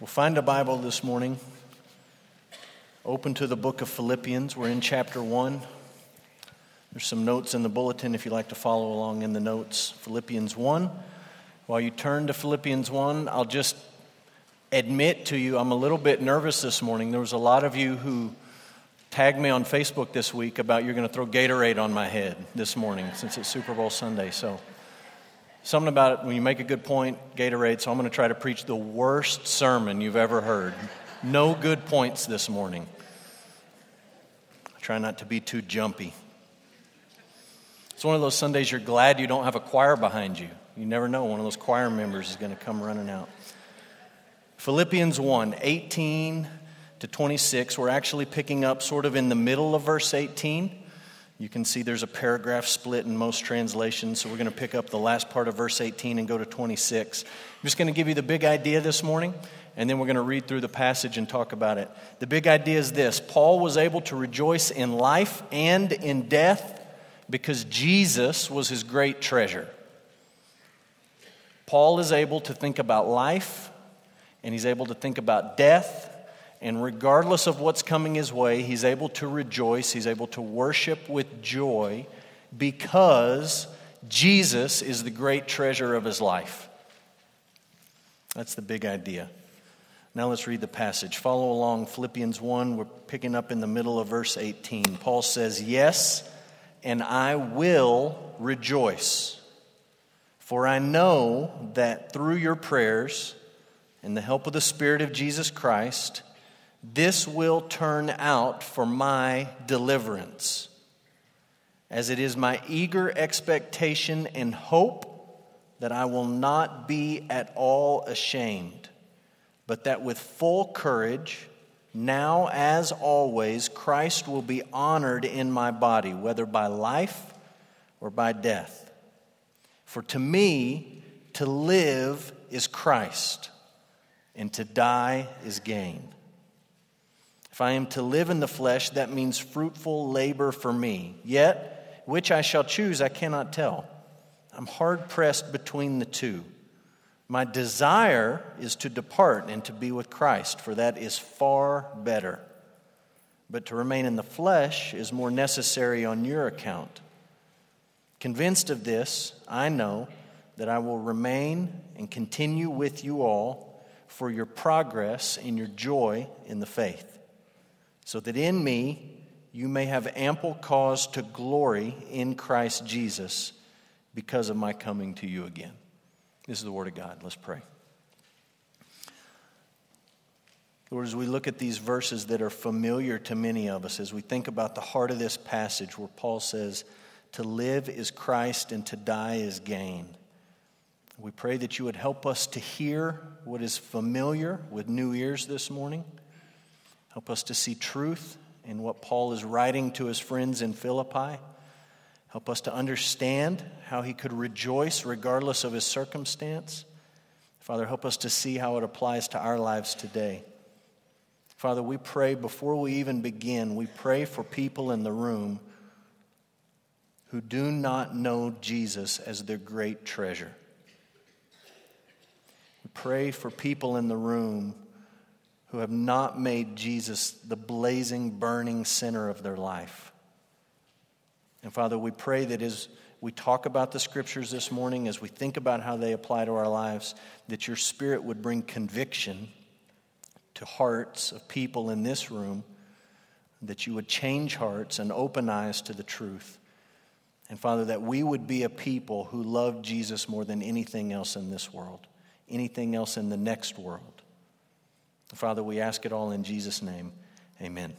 We'll find a Bible this morning. Open to the book of Philippians. We're in chapter 1. There's some notes in the bulletin if you'd like to follow along in the notes. Philippians 1. While you turn to Philippians 1, I'll just admit to you I'm a little bit nervous this morning. There was a lot of you who tagged me on Facebook this week about you're going to throw Gatorade on my head this morning since it's Super Bowl Sunday. So Something about it, when you make a good point, Gatorade, so I'm going to try to preach the worst sermon you've ever heard. No good points this morning. I try not to be too jumpy. It's one of those Sundays you're glad you don't have a choir behind you. You never know, one of those choir members is going to come running out. Philippians 1 18 to 26, we're actually picking up sort of in the middle of verse 18. You can see there's a paragraph split in most translations, so we're going to pick up the last part of verse 18 and go to 26. I'm just going to give you the big idea this morning, and then we're going to read through the passage and talk about it. The big idea is this Paul was able to rejoice in life and in death because Jesus was his great treasure. Paul is able to think about life, and he's able to think about death and regardless of what's coming his way, he's able to rejoice, he's able to worship with joy because Jesus is the great treasure of his life. That's the big idea. Now let's read the passage. Follow along Philippians 1. We're picking up in the middle of verse 18. Paul says, Yes, and I will rejoice, for I know that through your prayers and the help of the Spirit of Jesus Christ, this will turn out for my deliverance, as it is my eager expectation and hope that I will not be at all ashamed, but that with full courage, now as always, Christ will be honored in my body, whether by life or by death. For to me, to live is Christ, and to die is gain. If I am to live in the flesh, that means fruitful labor for me. Yet, which I shall choose, I cannot tell. I'm hard pressed between the two. My desire is to depart and to be with Christ, for that is far better. But to remain in the flesh is more necessary on your account. Convinced of this, I know that I will remain and continue with you all for your progress and your joy in the faith so that in me you may have ample cause to glory in Christ Jesus because of my coming to you again. This is the Word of God. Let's pray. Lord, as we look at these verses that are familiar to many of us, as we think about the heart of this passage where Paul says, To live is Christ and to die is gain. We pray that you would help us to hear what is familiar with new ears this morning. Help us to see truth in what Paul is writing to his friends in Philippi. Help us to understand how he could rejoice regardless of his circumstance. Father, help us to see how it applies to our lives today. Father, we pray before we even begin, we pray for people in the room who do not know Jesus as their great treasure. We pray for people in the room who have not made Jesus the blazing, burning center of their life. And Father, we pray that as we talk about the scriptures this morning, as we think about how they apply to our lives, that your spirit would bring conviction to hearts of people in this room, that you would change hearts and open eyes to the truth. And Father, that we would be a people who love Jesus more than anything else in this world, anything else in the next world. Father, we ask it all in Jesus' name. Amen.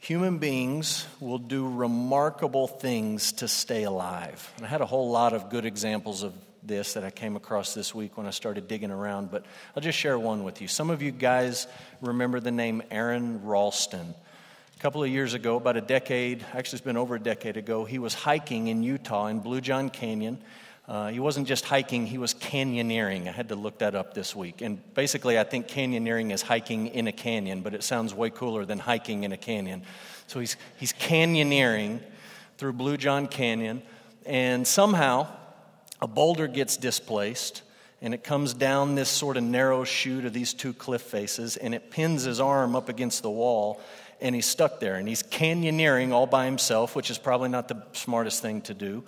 Human beings will do remarkable things to stay alive. And I had a whole lot of good examples of this that I came across this week when I started digging around, but I'll just share one with you. Some of you guys remember the name Aron Ralston. A couple of years ago, about a decade, actually, it's been over a decade ago, he was hiking in Utah in Blue John Canyon uh, he wasn't just hiking, he was canyoneering. I had to look that up this week. And basically, I think canyoneering is hiking in a canyon, but it sounds way cooler than hiking in a canyon. So he's, he's canyoneering through Blue John Canyon, and somehow a boulder gets displaced, and it comes down this sort of narrow chute of these two cliff faces, and it pins his arm up against the wall, and he's stuck there. And he's canyoneering all by himself, which is probably not the smartest thing to do.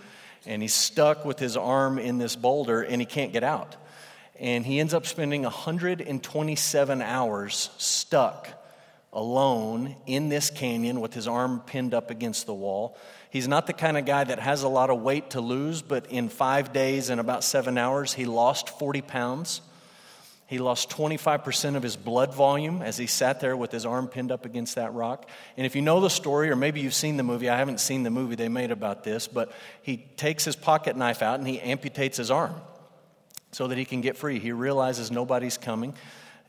And he's stuck with his arm in this boulder, and he can't get out. And he ends up spending 127 hours stuck alone in this canyon with his arm pinned up against the wall. He's not the kind of guy that has a lot of weight to lose, but in five days and about seven hours, he lost 40 pounds. He lost 25% of his blood volume as he sat there with his arm pinned up against that rock. And if you know the story, or maybe you've seen the movie, I haven't seen the movie they made about this, but he takes his pocket knife out and he amputates his arm so that he can get free. He realizes nobody's coming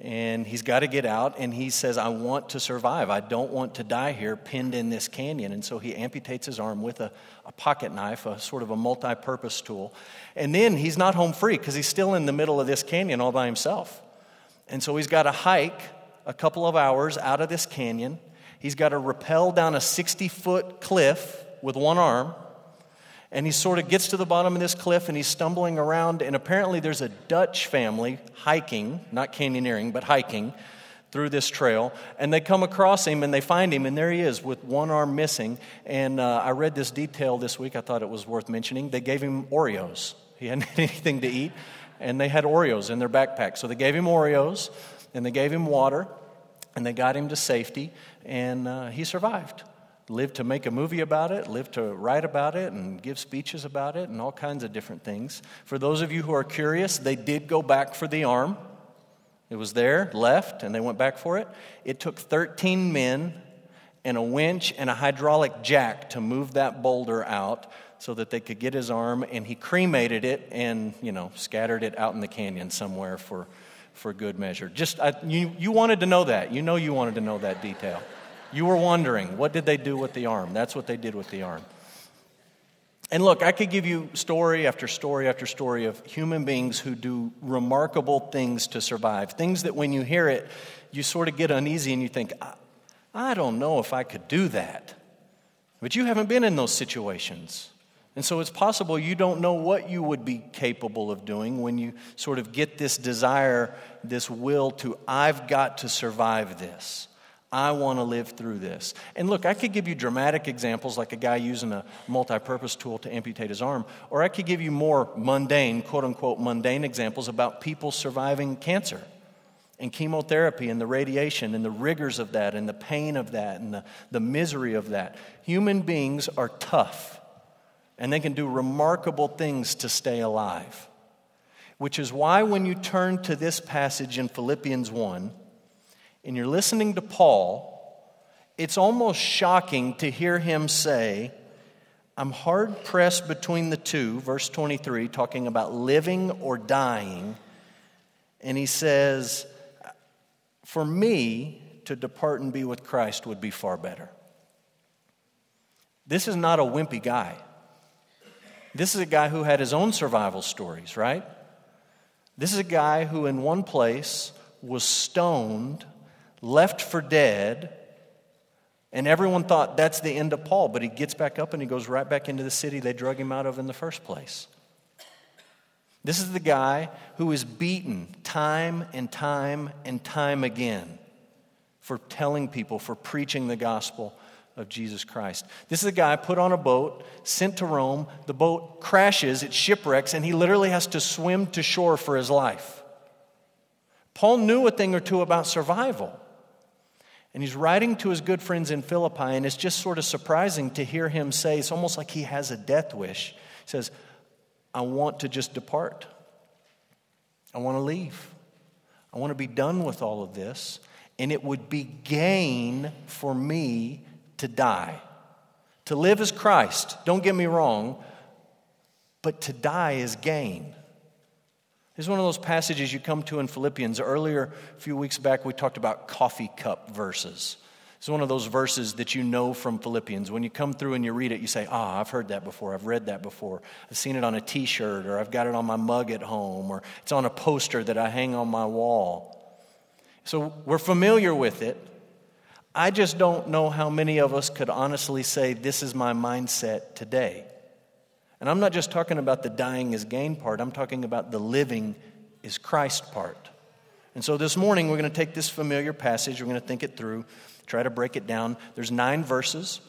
and he's got to get out and he says i want to survive. I don't want to die here pinned in this canyon. And so he amputates his arm with a, a pocket knife a sort of a multi-purpose tool. And then he's not home free because he's still in the middle of this canyon all by himself. And so he's got to hike a couple of hours out of this canyon. He's got to rappel down a 60 foot cliff with one arm and he sort of gets to the bottom of this cliff and he's stumbling around and apparently there's a dutch family hiking not canyoneering but hiking through this trail and they come across him and they find him and there he is with one arm missing and uh, i read this detail this week i thought it was worth mentioning. They gave him oreos. He hadn't had anything to eat and they had oreos in their backpack. So they gave him oreos and they gave him water and they got him to safety and uh, he survived lived to make a movie about it, lived to write about it, and give speeches about it, and all kinds of different things. For those of you who are curious, they did go back for the arm. It was there, left, and they went back for it. It took 13 men and a winch and a hydraulic jack to move that boulder out so that they could get his arm, and he cremated it and, you know, scattered it out in the canyon somewhere for, for good measure. Just, I, you, you wanted to know that. You know you wanted to know that detail. You were wondering, what did they do with the arm? That's what they did with the arm. And look, I could give you story after story after story of human beings who do remarkable things to survive. Things that when you hear it, you sort of get uneasy and you think, I, I don't know if I could do that. But you haven't been in those situations. And so it's possible you don't know what you would be capable of doing when you sort of get this desire, this will to, I've got to survive this. I want to live through this. And look, I could give you dramatic examples like a guy using a multi purpose tool to amputate his arm, or I could give you more mundane, quote unquote, mundane examples about people surviving cancer and chemotherapy and the radiation and the rigors of that and the pain of that and the, the misery of that. Human beings are tough and they can do remarkable things to stay alive. Which is why, when you turn to this passage in Philippians 1, and you're listening to Paul, it's almost shocking to hear him say, I'm hard pressed between the two, verse 23, talking about living or dying. And he says, For me to depart and be with Christ would be far better. This is not a wimpy guy. This is a guy who had his own survival stories, right? This is a guy who, in one place, was stoned left for dead. And everyone thought that's the end of Paul, but he gets back up and he goes right back into the city they drug him out of in the first place. This is the guy who is beaten time and time and time again for telling people, for preaching the gospel of Jesus Christ. This is a guy put on a boat, sent to Rome. The boat crashes, it shipwrecks, and he literally has to swim to shore for his life. Paul knew a thing or two about survival. And he's writing to his good friends in Philippi, and it's just sort of surprising to hear him say, it's almost like he has a death wish. He says, I want to just depart. I want to leave. I want to be done with all of this. And it would be gain for me to die. To live as Christ, don't get me wrong, but to die is gain. This is one of those passages you come to in Philippians. Earlier, a few weeks back, we talked about coffee cup verses. It's one of those verses that you know from Philippians. When you come through and you read it, you say, Ah, I've heard that before. I've read that before. I've seen it on a t shirt, or I've got it on my mug at home, or it's on a poster that I hang on my wall. So we're familiar with it. I just don't know how many of us could honestly say, This is my mindset today. And I'm not just talking about the dying is gain part, I'm talking about the living is Christ part. And so this morning, we're going to take this familiar passage, we're going to think it through, try to break it down. There's nine verses.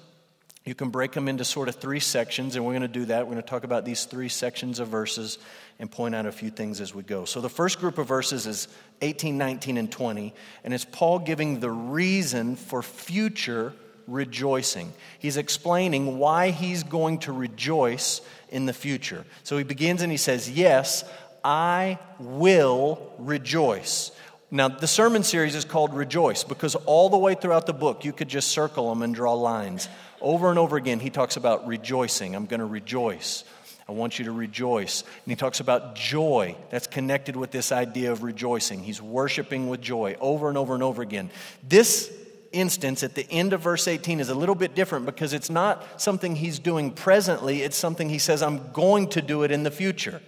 You can break them into sort of three sections, and we're going to do that. We're going to talk about these three sections of verses and point out a few things as we go. So, the first group of verses is 18, 19, and 20, and it's Paul giving the reason for future rejoicing. He's explaining why he's going to rejoice in the future. So, he begins and he says, Yes, I will rejoice. Now, the sermon series is called Rejoice because all the way throughout the book, you could just circle them and draw lines. Over and over again, he talks about rejoicing. I'm going to rejoice. I want you to rejoice. And he talks about joy. That's connected with this idea of rejoicing. He's worshiping with joy over and over and over again. This instance at the end of verse 18 is a little bit different because it's not something he's doing presently, it's something he says, I'm going to do it in the future.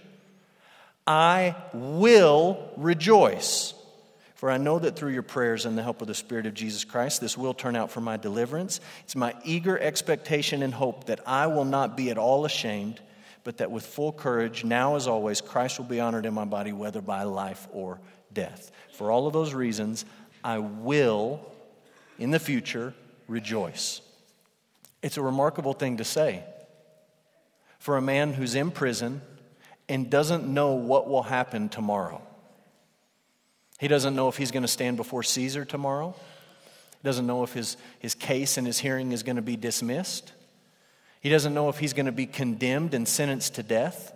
I will rejoice. For I know that through your prayers and the help of the Spirit of Jesus Christ, this will turn out for my deliverance. It's my eager expectation and hope that I will not be at all ashamed, but that with full courage, now as always, Christ will be honored in my body, whether by life or death. For all of those reasons, I will, in the future, rejoice. It's a remarkable thing to say. For a man who's in prison and doesn't know what will happen tomorrow. He doesn't know if he's going to stand before Caesar tomorrow. He doesn't know if his, his case and his hearing is going to be dismissed. He doesn't know if he's going to be condemned and sentenced to death.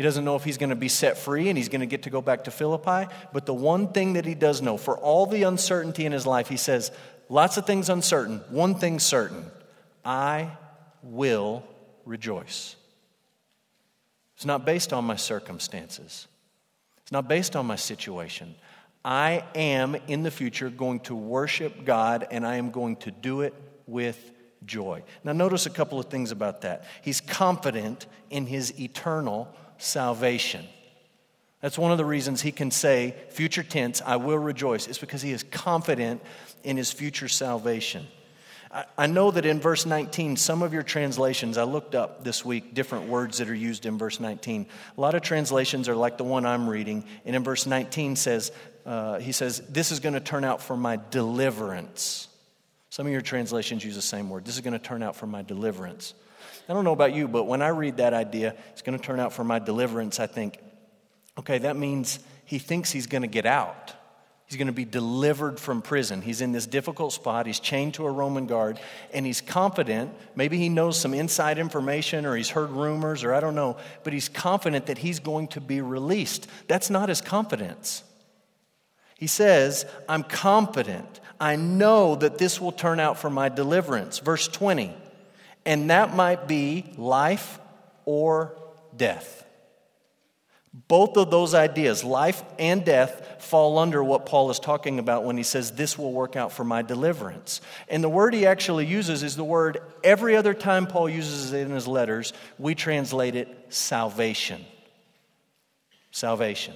He doesn't know if he's going to be set free and he's going to get to go back to Philippi. But the one thing that he does know, for all the uncertainty in his life, he says, lots of things uncertain, one thing certain I will rejoice. It's not based on my circumstances, it's not based on my situation. I am in the future going to worship God and I am going to do it with joy. Now, notice a couple of things about that. He's confident in his eternal salvation. That's one of the reasons he can say, future tense, I will rejoice. It's because he is confident in his future salvation. I know that in verse 19, some of your translations, I looked up this week different words that are used in verse 19. A lot of translations are like the one I'm reading, and in verse 19 says, uh, he says, This is going to turn out for my deliverance. Some of your translations use the same word. This is going to turn out for my deliverance. I don't know about you, but when I read that idea, it's going to turn out for my deliverance, I think, okay, that means he thinks he's going to get out. He's going to be delivered from prison. He's in this difficult spot. He's chained to a Roman guard, and he's confident. Maybe he knows some inside information or he's heard rumors or I don't know, but he's confident that he's going to be released. That's not his confidence. He says, I'm confident. I know that this will turn out for my deliverance. Verse 20. And that might be life or death. Both of those ideas, life and death, fall under what Paul is talking about when he says, This will work out for my deliverance. And the word he actually uses is the word every other time Paul uses it in his letters, we translate it salvation. Salvation.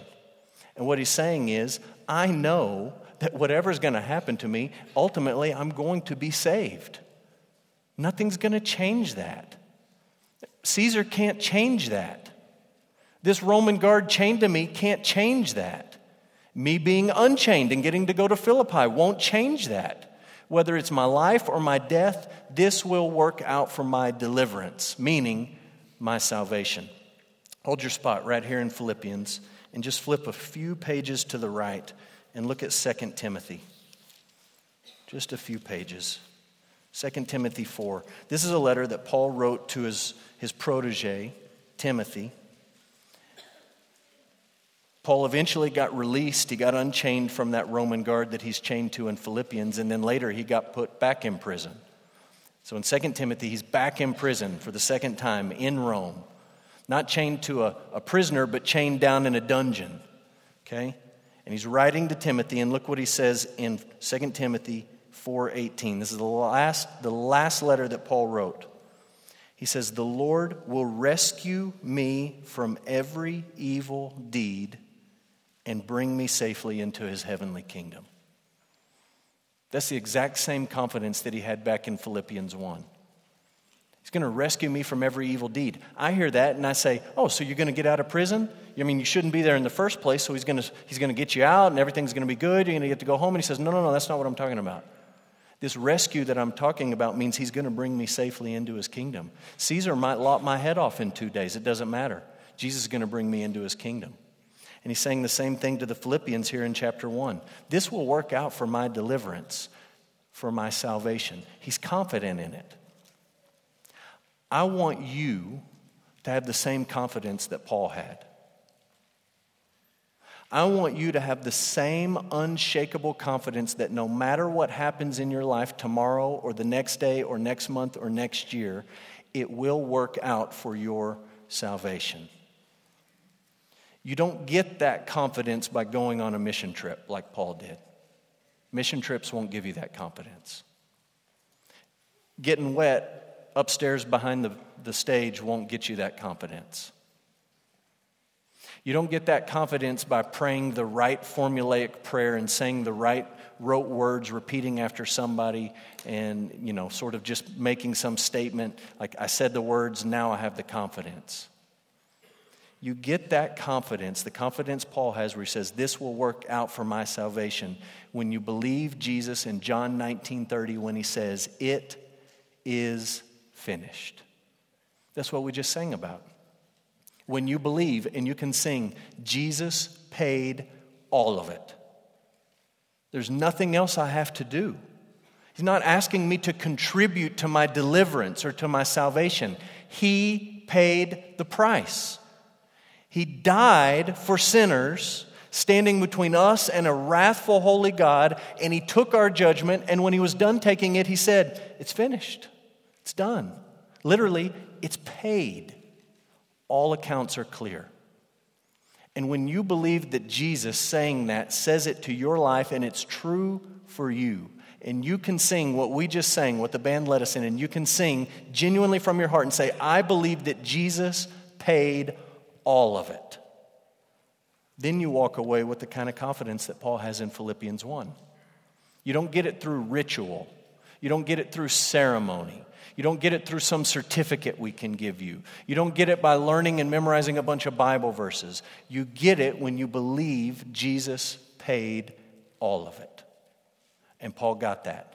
And what he's saying is, I know that whatever's going to happen to me, ultimately I'm going to be saved. Nothing's going to change that. Caesar can't change that. This Roman guard chained to me can't change that. Me being unchained and getting to go to Philippi won't change that. Whether it's my life or my death, this will work out for my deliverance, meaning my salvation. Hold your spot right here in Philippians and just flip a few pages to the right and look at 2 Timothy. Just a few pages. 2 Timothy 4. This is a letter that Paul wrote to his, his protege, Timothy. Paul eventually got released. He got unchained from that Roman guard that he's chained to in Philippians, and then later he got put back in prison. So in 2 Timothy, he's back in prison for the second time in Rome. Not chained to a, a prisoner, but chained down in a dungeon. Okay? And he's writing to Timothy, and look what he says in 2 Timothy 4:18. This is the last, the last letter that Paul wrote. He says, The Lord will rescue me from every evil deed and bring me safely into his heavenly kingdom. That's the exact same confidence that he had back in Philippians 1. He's going to rescue me from every evil deed. I hear that and I say, Oh, so you're going to get out of prison? I mean, you shouldn't be there in the first place, so he's going to, he's going to get you out and everything's going to be good. You're going to get to go home. And he says, No, no, no, that's not what I'm talking about. This rescue that I'm talking about means he's going to bring me safely into his kingdom. Caesar might lop my head off in two days. It doesn't matter. Jesus is going to bring me into his kingdom. And he's saying the same thing to the Philippians here in chapter 1. This will work out for my deliverance, for my salvation. He's confident in it. I want you to have the same confidence that Paul had. I want you to have the same unshakable confidence that no matter what happens in your life tomorrow or the next day or next month or next year, it will work out for your salvation. You don't get that confidence by going on a mission trip like Paul did. Mission trips won't give you that confidence. Getting wet upstairs behind the, the stage won't get you that confidence. You don't get that confidence by praying the right formulaic prayer and saying the right rote words, repeating after somebody, and, you know, sort of just making some statement like, I said the words, now I have the confidence. You get that confidence, the confidence Paul has where he says, This will work out for my salvation, when you believe Jesus in John 19 30 when he says, It is finished. That's what we just sang about when you believe and you can sing, Jesus paid all of it. There's nothing else I have to do. He's not asking me to contribute to my deliverance or to my salvation. He paid the price. He died for sinners, standing between us and a wrathful, holy God, and He took our judgment. And when He was done taking it, He said, It's finished. It's done. Literally, it's paid all accounts are clear. And when you believe that Jesus saying that says it to your life and it's true for you, and you can sing what we just sang, what the band led us in, and you can sing genuinely from your heart and say, I believe that Jesus paid all of it. Then you walk away with the kind of confidence that Paul has in Philippians 1. You don't get it through ritual, you don't get it through ceremony. You don't get it through some certificate we can give you. You don't get it by learning and memorizing a bunch of Bible verses. You get it when you believe Jesus paid all of it. And Paul got that.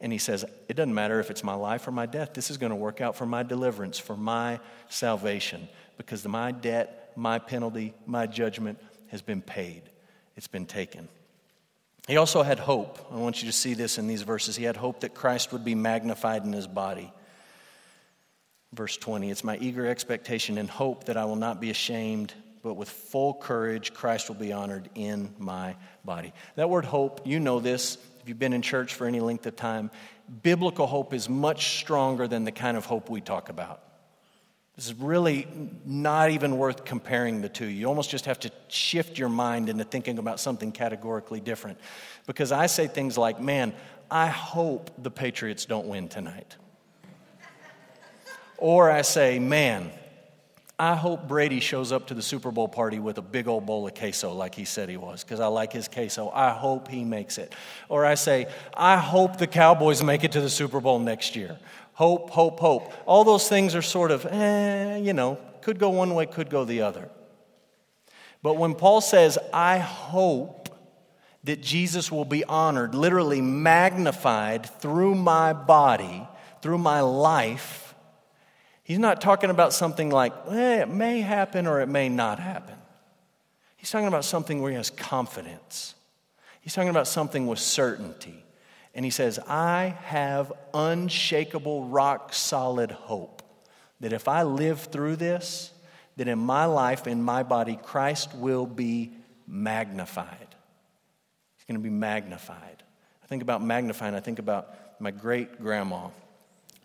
And he says, It doesn't matter if it's my life or my death, this is going to work out for my deliverance, for my salvation, because my debt, my penalty, my judgment has been paid. It's been taken. He also had hope. I want you to see this in these verses. He had hope that Christ would be magnified in his body. Verse 20 It's my eager expectation and hope that I will not be ashamed, but with full courage, Christ will be honored in my body. That word hope, you know this if you've been in church for any length of time. Biblical hope is much stronger than the kind of hope we talk about. This is really not even worth comparing the two. You almost just have to shift your mind into thinking about something categorically different. Because I say things like, man, I hope the Patriots don't win tonight. or I say, man, I hope Brady shows up to the Super Bowl party with a big old bowl of queso like he said he was, because I like his queso. I hope he makes it. Or I say, I hope the Cowboys make it to the Super Bowl next year. Hope, hope, hope. All those things are sort of, eh, you know, could go one way, could go the other. But when Paul says, I hope that Jesus will be honored, literally magnified through my body, through my life, he's not talking about something like, eh, it may happen or it may not happen. He's talking about something where he has confidence. He's talking about something with certainty. And he says, I have unshakable, rock solid hope that if I live through this, that in my life, in my body, Christ will be magnified. He's going to be magnified. I think about magnifying, I think about my great grandma.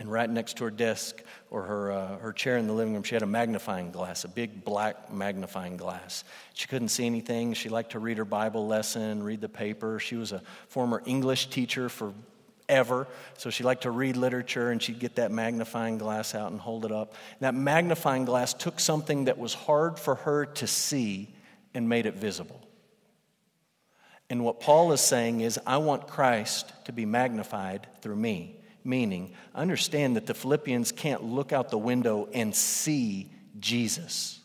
And right next to her desk or her, uh, her chair in the living room, she had a magnifying glass, a big black magnifying glass. She couldn't see anything. She liked to read her Bible lesson, read the paper. She was a former English teacher forever, so she liked to read literature, and she'd get that magnifying glass out and hold it up. And that magnifying glass took something that was hard for her to see and made it visible. And what Paul is saying is, I want Christ to be magnified through me. Meaning. Understand that the Philippians can't look out the window and see Jesus.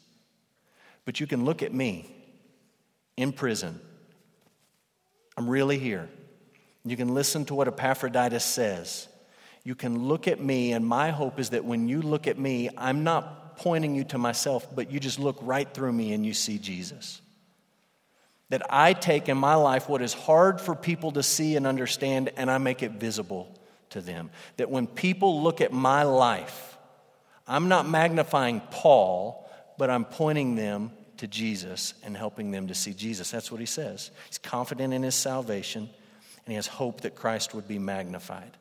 But you can look at me in prison. I'm really here. You can listen to what Epaphroditus says. You can look at me, and my hope is that when you look at me, I'm not pointing you to myself, but you just look right through me and you see Jesus. That I take in my life what is hard for people to see and understand, and I make it visible to them. That when people look at my life, I'm not magnifying Paul, but I'm pointing them to Jesus and helping them to see Jesus. That's what he says. He's confident in his salvation, and he has hope that Christ would be magnified.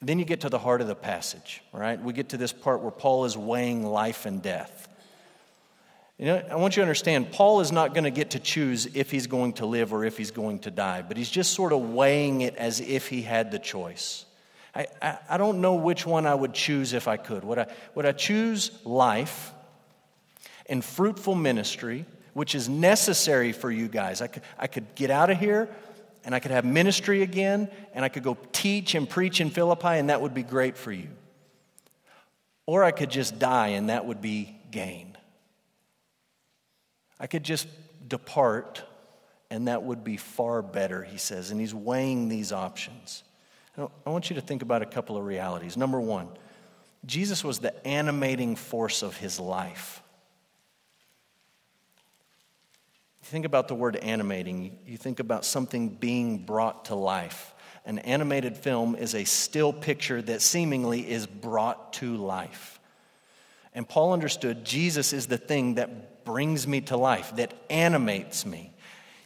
Then you get to the heart of the passage, right? We get to this part where Paul is weighing life and death. You know, I want you to understand, Paul is not going to get to choose if he's going to live or if he's going to die, but he's just sort of weighing it as if he had the choice. I, I, I don't know which one I would choose if I could. Would I, would I choose life and fruitful ministry, which is necessary for you guys? I could, I could get out of here and I could have ministry again, and I could go teach and preach in Philippi, and that would be great for you. Or I could just die, and that would be gain. I could just depart, and that would be far better, he says. And he's weighing these options. I want you to think about a couple of realities. Number one, Jesus was the animating force of his life. You think about the word animating, you think about something being brought to life. An animated film is a still picture that seemingly is brought to life. And Paul understood Jesus is the thing that brings me to life, that animates me.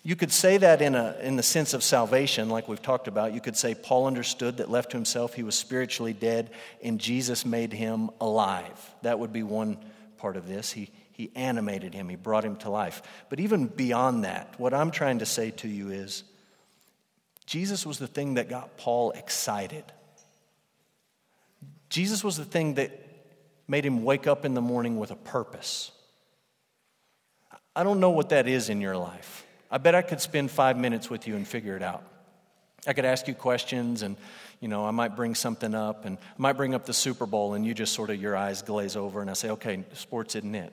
You could say that in, a, in the sense of salvation, like we've talked about. You could say Paul understood that left to himself, he was spiritually dead, and Jesus made him alive. That would be one part of this. He, he animated him, He brought him to life. But even beyond that, what I'm trying to say to you is Jesus was the thing that got Paul excited. Jesus was the thing that made him wake up in the morning with a purpose. I don't know what that is in your life. I bet I could spend five minutes with you and figure it out. I could ask you questions and, you know, I might bring something up and I might bring up the Super Bowl and you just sort of, your eyes glaze over and I say, okay, sports isn't it.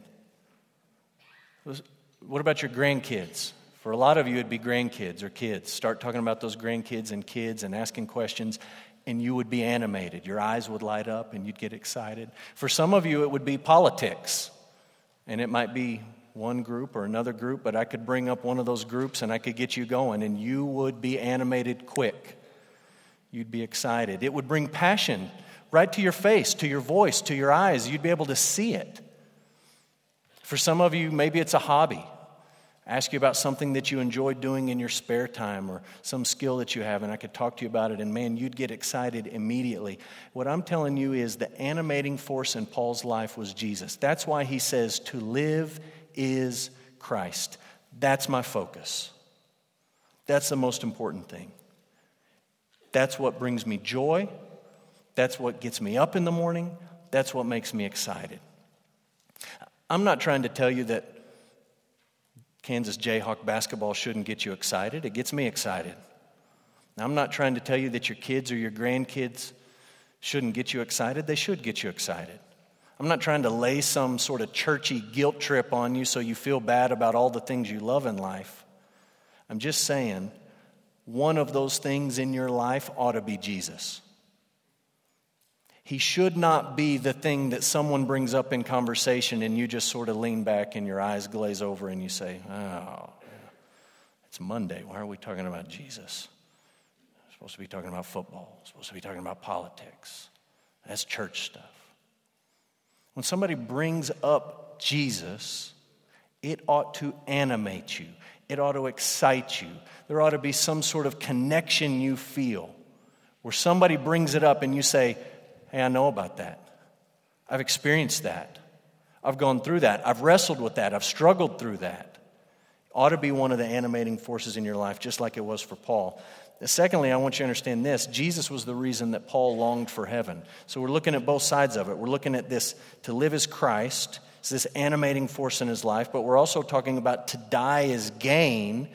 What about your grandkids? For a lot of you, it'd be grandkids or kids. Start talking about those grandkids and kids and asking questions, and you would be animated. Your eyes would light up and you'd get excited. For some of you, it would be politics, and it might be one group or another group, but I could bring up one of those groups and I could get you going, and you would be animated quick. You'd be excited. It would bring passion right to your face, to your voice, to your eyes. You'd be able to see it. For some of you, maybe it's a hobby. Ask you about something that you enjoy doing in your spare time or some skill that you have, and I could talk to you about it, and man, you'd get excited immediately. What I'm telling you is the animating force in Paul's life was Jesus. That's why he says, To live is Christ. That's my focus. That's the most important thing. That's what brings me joy. That's what gets me up in the morning. That's what makes me excited. I'm not trying to tell you that Kansas Jayhawk basketball shouldn't get you excited. It gets me excited. Now, I'm not trying to tell you that your kids or your grandkids shouldn't get you excited. They should get you excited. I'm not trying to lay some sort of churchy guilt trip on you so you feel bad about all the things you love in life. I'm just saying one of those things in your life ought to be Jesus. He should not be the thing that someone brings up in conversation and you just sort of lean back and your eyes glaze over and you say, Oh, it's Monday. Why are we talking about Jesus? We're supposed to be talking about football, We're supposed to be talking about politics. That's church stuff. When somebody brings up Jesus, it ought to animate you, it ought to excite you. There ought to be some sort of connection you feel where somebody brings it up and you say, Hey, I know about that. I've experienced that. I've gone through that. I've wrestled with that. I've struggled through that. Ought to be one of the animating forces in your life, just like it was for Paul. Secondly, I want you to understand this Jesus was the reason that Paul longed for heaven. So we're looking at both sides of it. We're looking at this to live as Christ, it's this animating force in his life, but we're also talking about to die as gain.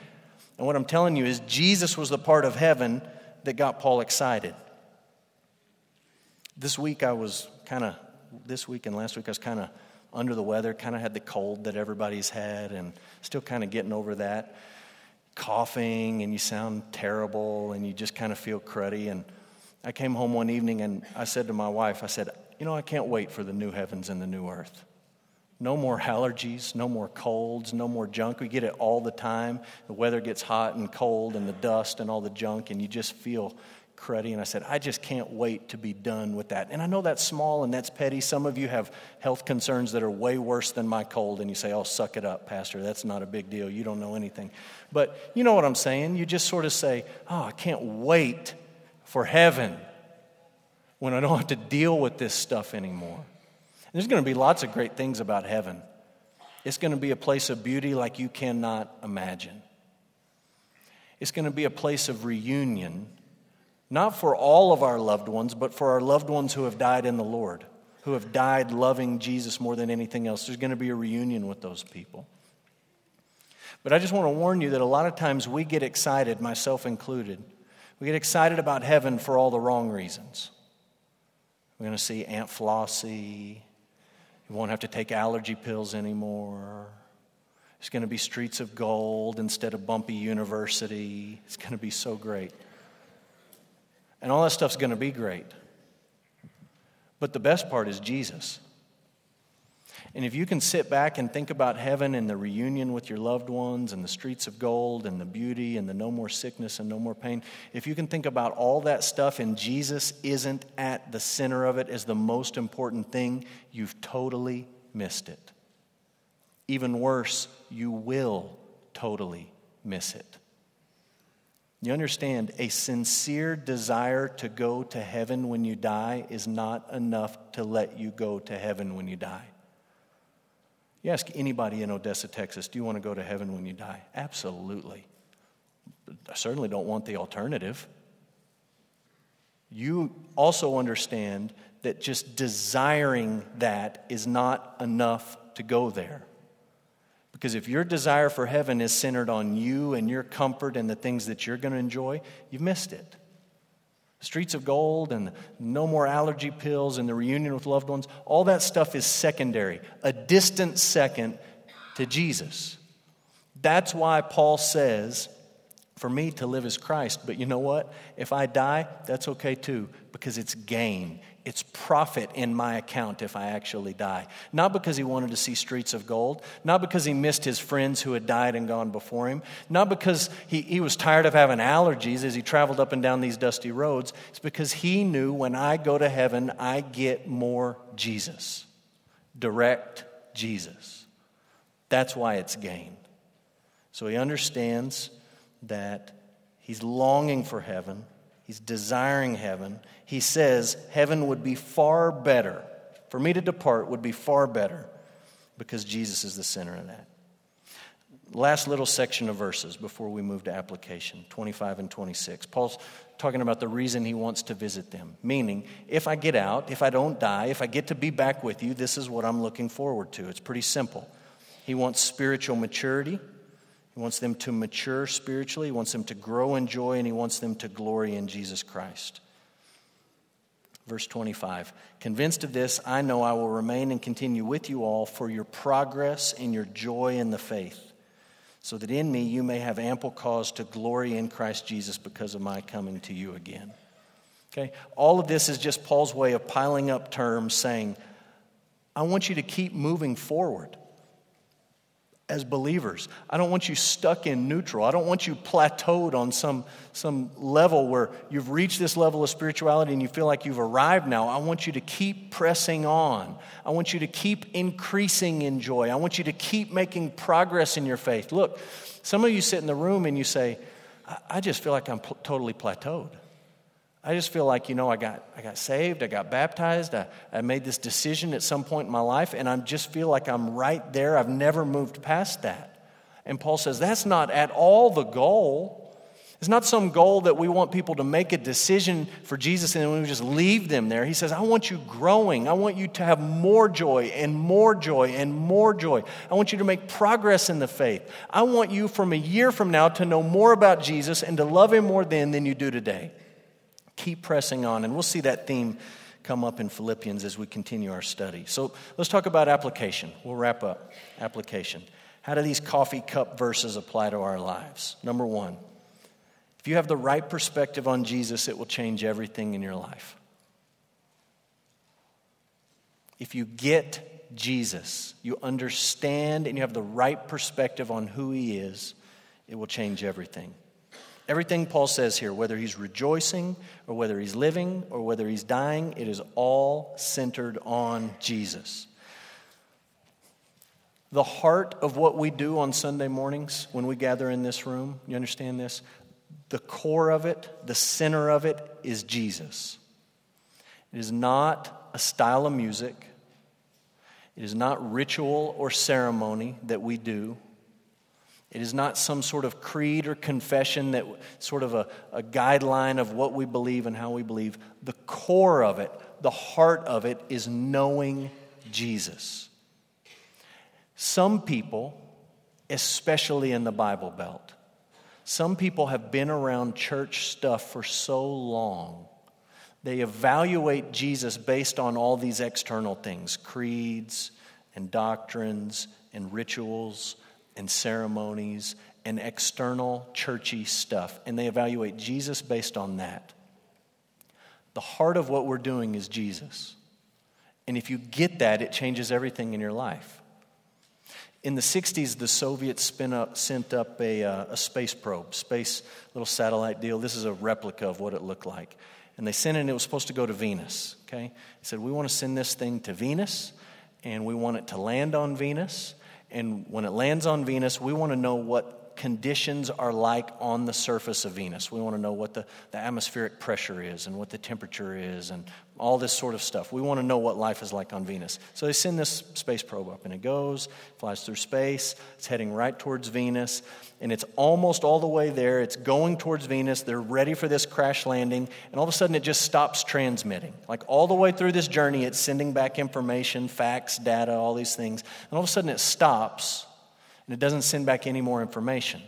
And what I'm telling you is Jesus was the part of heaven that got Paul excited. This week I was kind of, this week and last week I was kind of under the weather, kind of had the cold that everybody's had, and still kind of getting over that. Coughing, and you sound terrible, and you just kind of feel cruddy. And I came home one evening and I said to my wife, I said, You know, I can't wait for the new heavens and the new earth. No more allergies, no more colds, no more junk. We get it all the time. The weather gets hot and cold, and the dust and all the junk, and you just feel cruddy. And I said, I just can't wait to be done with that. And I know that's small and that's petty. Some of you have health concerns that are way worse than my cold, and you say, Oh, suck it up, Pastor. That's not a big deal. You don't know anything. But you know what I'm saying? You just sort of say, Oh, I can't wait for heaven when I don't have to deal with this stuff anymore. And there's going to be lots of great things about heaven. It's going to be a place of beauty like you cannot imagine. It's going to be a place of reunion not for all of our loved ones, but for our loved ones who have died in the Lord, who have died loving Jesus more than anything else. There's going to be a reunion with those people. But I just want to warn you that a lot of times we get excited, myself included. We get excited about heaven for all the wrong reasons. We're going to see Aunt Flossie. You won't have to take allergy pills anymore. It's going to be streets of gold instead of bumpy university. It's going to be so great. And all that stuff's going to be great. But the best part is Jesus. And if you can sit back and think about heaven and the reunion with your loved ones and the streets of gold and the beauty and the no more sickness and no more pain, if you can think about all that stuff and Jesus isn't at the center of it as the most important thing, you've totally missed it. Even worse, you will totally miss it. You understand, a sincere desire to go to heaven when you die is not enough to let you go to heaven when you die. You ask anybody in Odessa, Texas, do you want to go to heaven when you die? Absolutely. I certainly don't want the alternative. You also understand that just desiring that is not enough to go there. Because if your desire for heaven is centered on you and your comfort and the things that you're going to enjoy, you've missed it. Streets of gold and no more allergy pills and the reunion with loved ones, all that stuff is secondary, a distant second to Jesus. That's why Paul says, for me to live is Christ. But you know what? If I die, that's okay too, because it's gain. It's profit in my account if I actually die. Not because he wanted to see streets of gold, not because he missed his friends who had died and gone before him, not because he, he was tired of having allergies as he traveled up and down these dusty roads. It's because he knew when I go to heaven, I get more Jesus. Direct Jesus. That's why it's gain. So he understands that he's longing for heaven He's desiring heaven. He says, Heaven would be far better. For me to depart would be far better because Jesus is the center of that. Last little section of verses before we move to application 25 and 26. Paul's talking about the reason he wants to visit them. Meaning, if I get out, if I don't die, if I get to be back with you, this is what I'm looking forward to. It's pretty simple. He wants spiritual maturity. He wants them to mature spiritually, He wants them to grow in joy, and He wants them to glory in Jesus Christ. Verse 25 Convinced of this, I know I will remain and continue with you all for your progress and your joy in the faith, so that in me you may have ample cause to glory in Christ Jesus because of my coming to you again. Okay? All of this is just Paul's way of piling up terms saying, I want you to keep moving forward as believers. I don't want you stuck in neutral. I don't want you plateaued on some, some level where you've reached this level of spirituality and you feel like you've arrived now. I want you to keep pressing on. I want you to keep increasing in joy. I want you to keep making progress in your faith. Look, some of you sit in the room and you say, I, just feel like I'm pl- totally plateaued. I just feel like, you know, I got, I got saved, I got baptized, I, I made this decision at some point in my life, and I just feel like I'm right there. I've never moved past that. And Paul says that's not at all the goal. It's not some goal that we want people to make a decision for Jesus and then we just leave them there. He says, I want you growing. I want you to have more joy and more joy and more joy. I want you to make progress in the faith. I want you from a year from now to know more about Jesus and to love him more then than you do today keep pressing on. And we'll see that theme come up in Philippians as we continue our study. So let's talk about application. We'll wrap up. Application. How do these coffee cup verses apply to our lives? Number one, if you have the right perspective on Jesus, it will change everything in your life. If you get Jesus, you understand and you have the right perspective on who he is, it will change everything. Everything Paul says here, whether he's rejoicing or whether he's living or whether he's dying, it is all centered on Jesus. The heart of what we do on Sunday mornings when we gather in this room, you understand this? The core of it, the center of it is Jesus. It is not a style of music. It is not ritual or ceremony that we do. It is not some sort of creed or confession that sort of a, a guideline of what we believe and how we believe. The core of it, the heart of it, is knowing Jesus. Some people, especially in the Bible Belt, some people have been around church stuff for so long. They evaluate Jesus based on all these external things creeds and doctrines and rituals and ceremonies and external churchy stuff. And they evaluate Jesus based on that. The heart of what we're doing is Jesus. And if you get that, it changes everything in your life. In the 60s, the Soviets up, sent up a, uh, a space probe, space little satellite deal. This is a replica of what it looked like. And they sent it, and it was supposed to go to Venus. Okay? They said, We want to send this thing to Venus, and we want it to land on Venus. And when it lands on Venus, we want to know what conditions are like on the surface of Venus. We want to know what the, the atmospheric pressure is and what the temperature is and all this sort of stuff. We want to know what life is like on Venus. So they send this space probe up, and it goes, flies through space, it's heading right towards Venus, and it's almost all the way there. It's going towards Venus. They're ready for this crash landing, and all of a sudden it just stops transmitting. Like all the way through this journey, it's sending back information, facts, data, all these things, and all of a sudden it stops, and it doesn't send back any more information.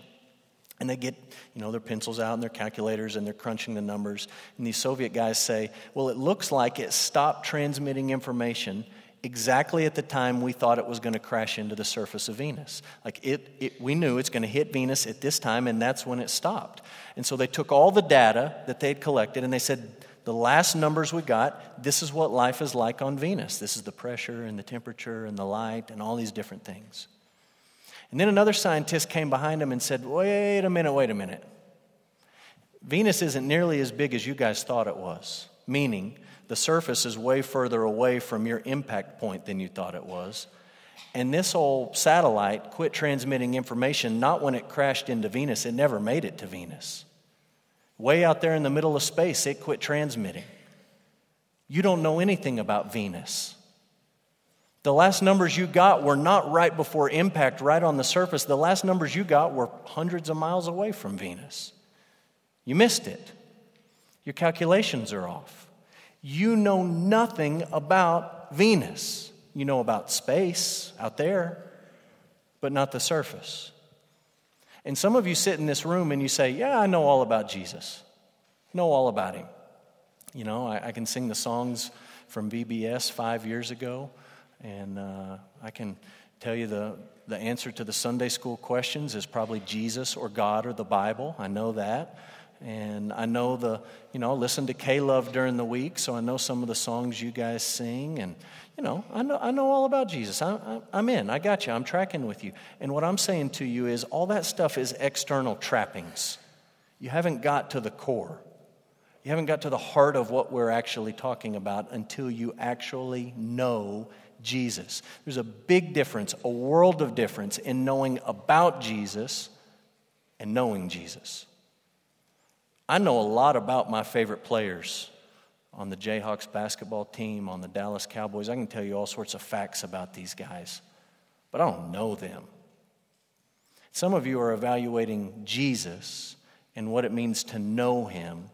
And they get, you know, their pencils out and their calculators and they're crunching the numbers. And these Soviet guys say, well, it looks like it stopped transmitting information exactly at the time we thought it was going to crash into the surface of Venus. Like it, it we knew it's going to hit Venus at this time, and that's when it stopped. And so they took all the data that they'd collected and they said, the last numbers we got, this is what life is like on Venus. This is the pressure and the temperature and the light and all these different things. And then another scientist came behind him and said, Wait a minute, wait a minute. Venus isn't nearly as big as you guys thought it was, meaning the surface is way further away from your impact point than you thought it was. And this old satellite quit transmitting information not when it crashed into Venus, it never made it to Venus. Way out there in the middle of space, it quit transmitting. You don't know anything about Venus. The last numbers you got were not right before impact, right on the surface. The last numbers you got were hundreds of miles away from Venus. You missed it. Your calculations are off. You know nothing about Venus. You know about space out there, but not the surface. And some of you sit in this room and you say, Yeah, I know all about Jesus. know all about him. You know, I, I can sing the songs from VBS five years ago. And uh, I can tell you the, the answer to the Sunday school questions is probably Jesus or God or the Bible. I know that. And I know the, you know, listen to K Love during the week, so I know some of the songs you guys sing. And, you know, I know, I know all about Jesus. I, I'm in. I got you. I'm tracking with you. And what I'm saying to you is all that stuff is external trappings. You haven't got to the core. You haven't got to the heart of what we're actually talking about until you actually know Jesus. There's a big difference, a world of difference in knowing about Jesus and knowing Jesus. I know a lot about my favorite players on the Jayhawks basketball team, on the Dallas Cowboys. I can tell you all sorts of facts about these guys, but I don't know them. Some of you are evaluating Jesus and what it means to know him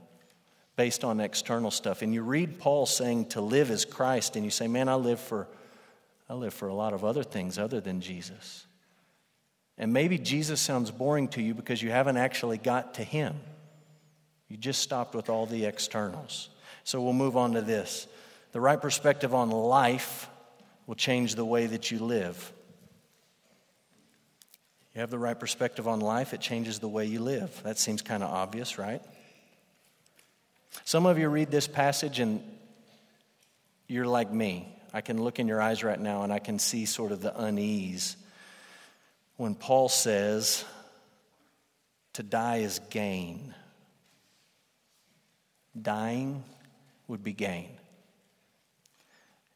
based on external stuff. And you read Paul saying to live as Christ, and you say, Man, I live for I live for a lot of other things other than Jesus. And maybe Jesus sounds boring to you because you haven't actually got to Him. You just stopped with all the externals. So we'll move on to this. The right perspective on life will change the way that you live. You have the right perspective on life, it changes the way you live. That seems kind of obvious, right? Some of you read this passage and you're like me. I can look in your eyes right now and I can see sort of the unease when Paul says, to die is gain. Dying would be gain.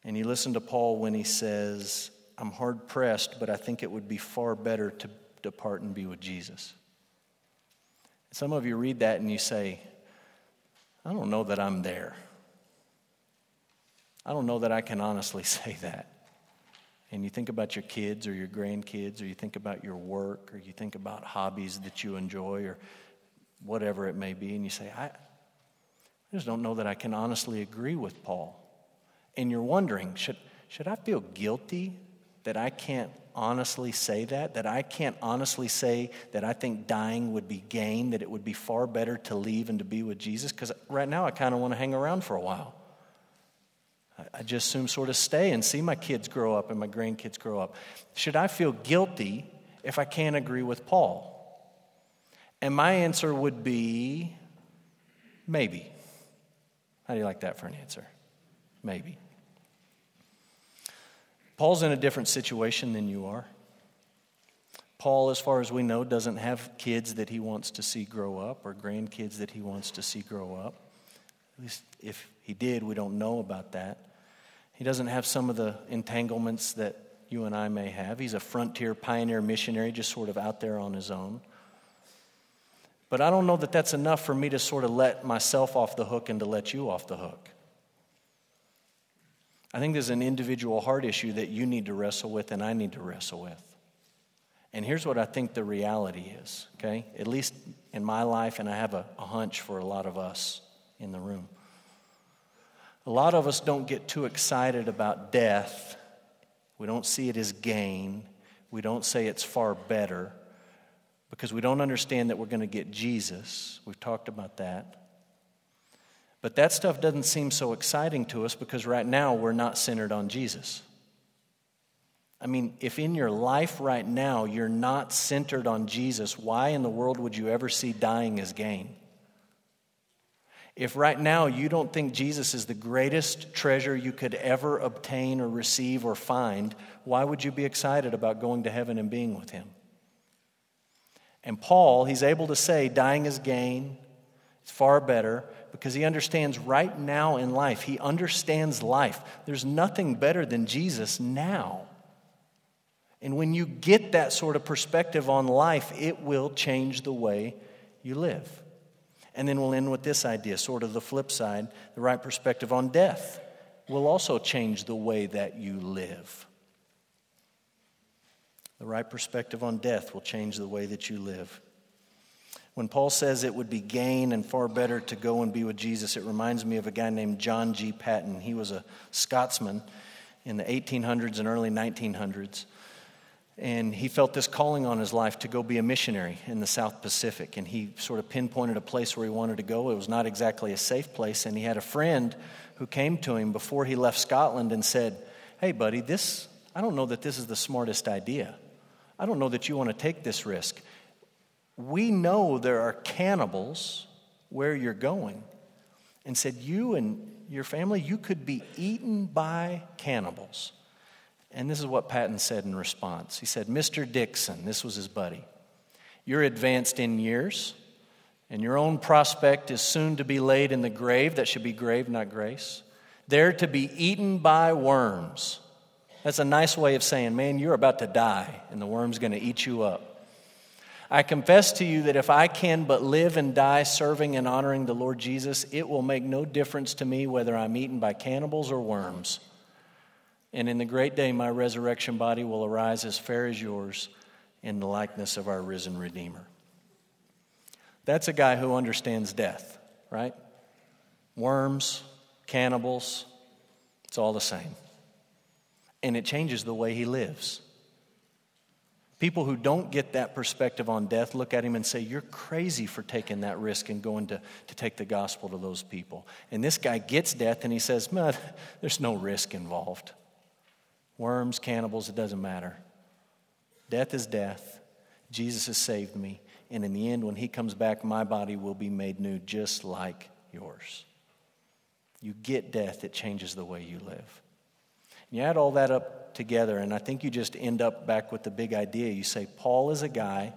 And you listen to Paul when he says, I'm hard pressed, but I think it would be far better to depart and be with Jesus. Some of you read that and you say, I don't know that I'm there. I don't know that I can honestly say that. And you think about your kids or your grandkids, or you think about your work, or you think about hobbies that you enjoy, or whatever it may be, and you say, I, I just don't know that I can honestly agree with Paul. And you're wondering, should, should I feel guilty that I can't honestly say that, that I can't honestly say that I think dying would be gain, that it would be far better to leave and to be with Jesus? Because right now I kind of want to hang around for a while. I just assume sort of stay and see my kids grow up and my grandkids grow up. Should I feel guilty if I can't agree with Paul? And my answer would be maybe. How do you like that for an answer? Maybe. Paul's in a different situation than you are. Paul, as far as we know, doesn't have kids that he wants to see grow up or grandkids that he wants to see grow up. At least if he did, we don't know about that. He doesn't have some of the entanglements that you and I may have. He's a frontier pioneer missionary, just sort of out there on his own. But I don't know that that's enough for me to sort of let myself off the hook and to let you off the hook. I think there's an individual heart issue that you need to wrestle with and I need to wrestle with. And here's what I think the reality is, okay? At least in my life, and I have a, a hunch for a lot of us in the room. A lot of us don't get too excited about death. We don't see it as gain. We don't say it's far better because we don't understand that we're going to get Jesus. We've talked about that. But that stuff doesn't seem so exciting to us because right now we're not centered on Jesus. I mean, if in your life right now you're not centered on Jesus, why in the world would you ever see dying as gain? If right now you don't think Jesus is the greatest treasure you could ever obtain or receive or find, why would you be excited about going to heaven and being with him? And Paul, he's able to say dying is gain, it's far better because he understands right now in life. He understands life. There's nothing better than Jesus now. And when you get that sort of perspective on life, it will change the way you live. And then we'll end with this idea, sort of the flip side the right perspective on death will also change the way that you live. The right perspective on death will change the way that you live. When Paul says it would be gain and far better to go and be with Jesus, it reminds me of a guy named John G. Paton. He was a Scotsman in the 1800s and early 1900s. And he felt this calling on his life to go be a missionary in the South Pacific. And he sort of pinpointed a place where he wanted to go. It was not exactly a safe place. And he had a friend who came to him before he left Scotland and said, Hey, buddy, this, I don't know that this is the smartest idea. I don't know that you want to take this risk we know there are cannibals where you're going. And said, You and your family, you could be eaten by cannibals. And this is what Paton said in response. He said, Mr. Dixon, this was his buddy, you're advanced in years, and your own prospect is soon to be laid in the grave. That should be grave, not grace. There to be eaten by worms. That's a nice way of saying, man, you're about to die, and the worm's going to eat you up. I confess to you that if I can but live and die serving and honoring the Lord Jesus, it will make no difference to me whether I'm eaten by cannibals or worms. And in the great day, my resurrection body will arise as fair as yours in the likeness of our risen Redeemer. That's a guy who understands death, right? Worms, cannibals, it's all the same. And it changes the way he lives. People who don't get that perspective on death look at him and say, You're crazy for taking that risk and going to, to take the gospel to those people. And this guy gets death and he says, there's no risk involved. Worms, cannibals, it doesn't matter. Death is death. Jesus has saved me. And in the end, when he comes back, my body will be made new just like yours. You get death, it changes the way you live. And you add all that up together, and I think you just end up back with the big idea. You say, Paul is a guy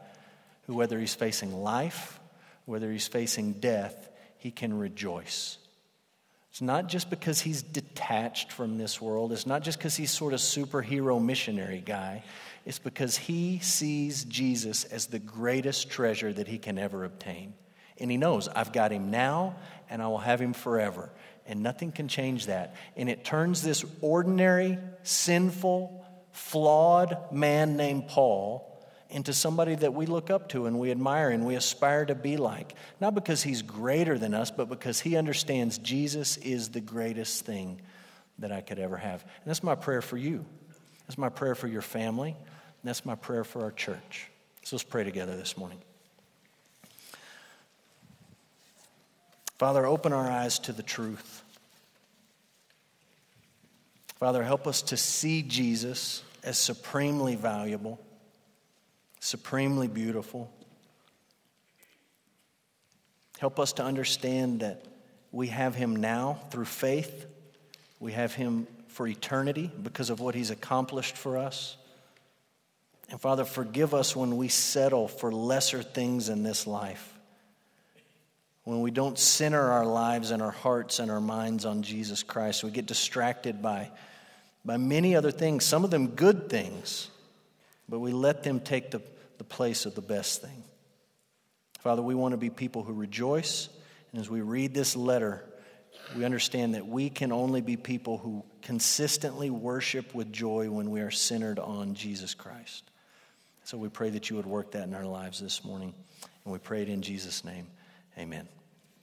who, whether he's facing life, whether he's facing death, he can rejoice. It's not just because he's detached from this world. It's not just because he's sort of superhero missionary guy. It's because he sees Jesus as the greatest treasure that he can ever obtain. And he knows, I've got him now and I will have him forever. And nothing can change that. And it turns this ordinary, sinful, flawed man named Paul into somebody that we look up to and we admire and we aspire to be like. Not because he's greater than us, but because he understands Jesus is the greatest thing that I could ever have. And that's my prayer for you. That's my prayer for your family. And that's my prayer for our church. So let's pray together this morning. Father, open our eyes to the truth. Father, help us to see Jesus as supremely valuable, supremely beautiful. Help us to understand that we have him now through faith. We have him for eternity because of what he's accomplished for us. And Father, forgive us when we settle for lesser things in this life when we don't center our lives and our hearts and our minds on Jesus Christ. We get distracted by, by many other things, some of them good things, but we let them take the, the place of the best thing. Father, we want to be people who rejoice. And as we read this letter, we understand that we can only be people who consistently worship with joy when we are centered on Jesus Christ. So we pray that you would work that in our lives this morning. And we pray it in Jesus' name. Amen.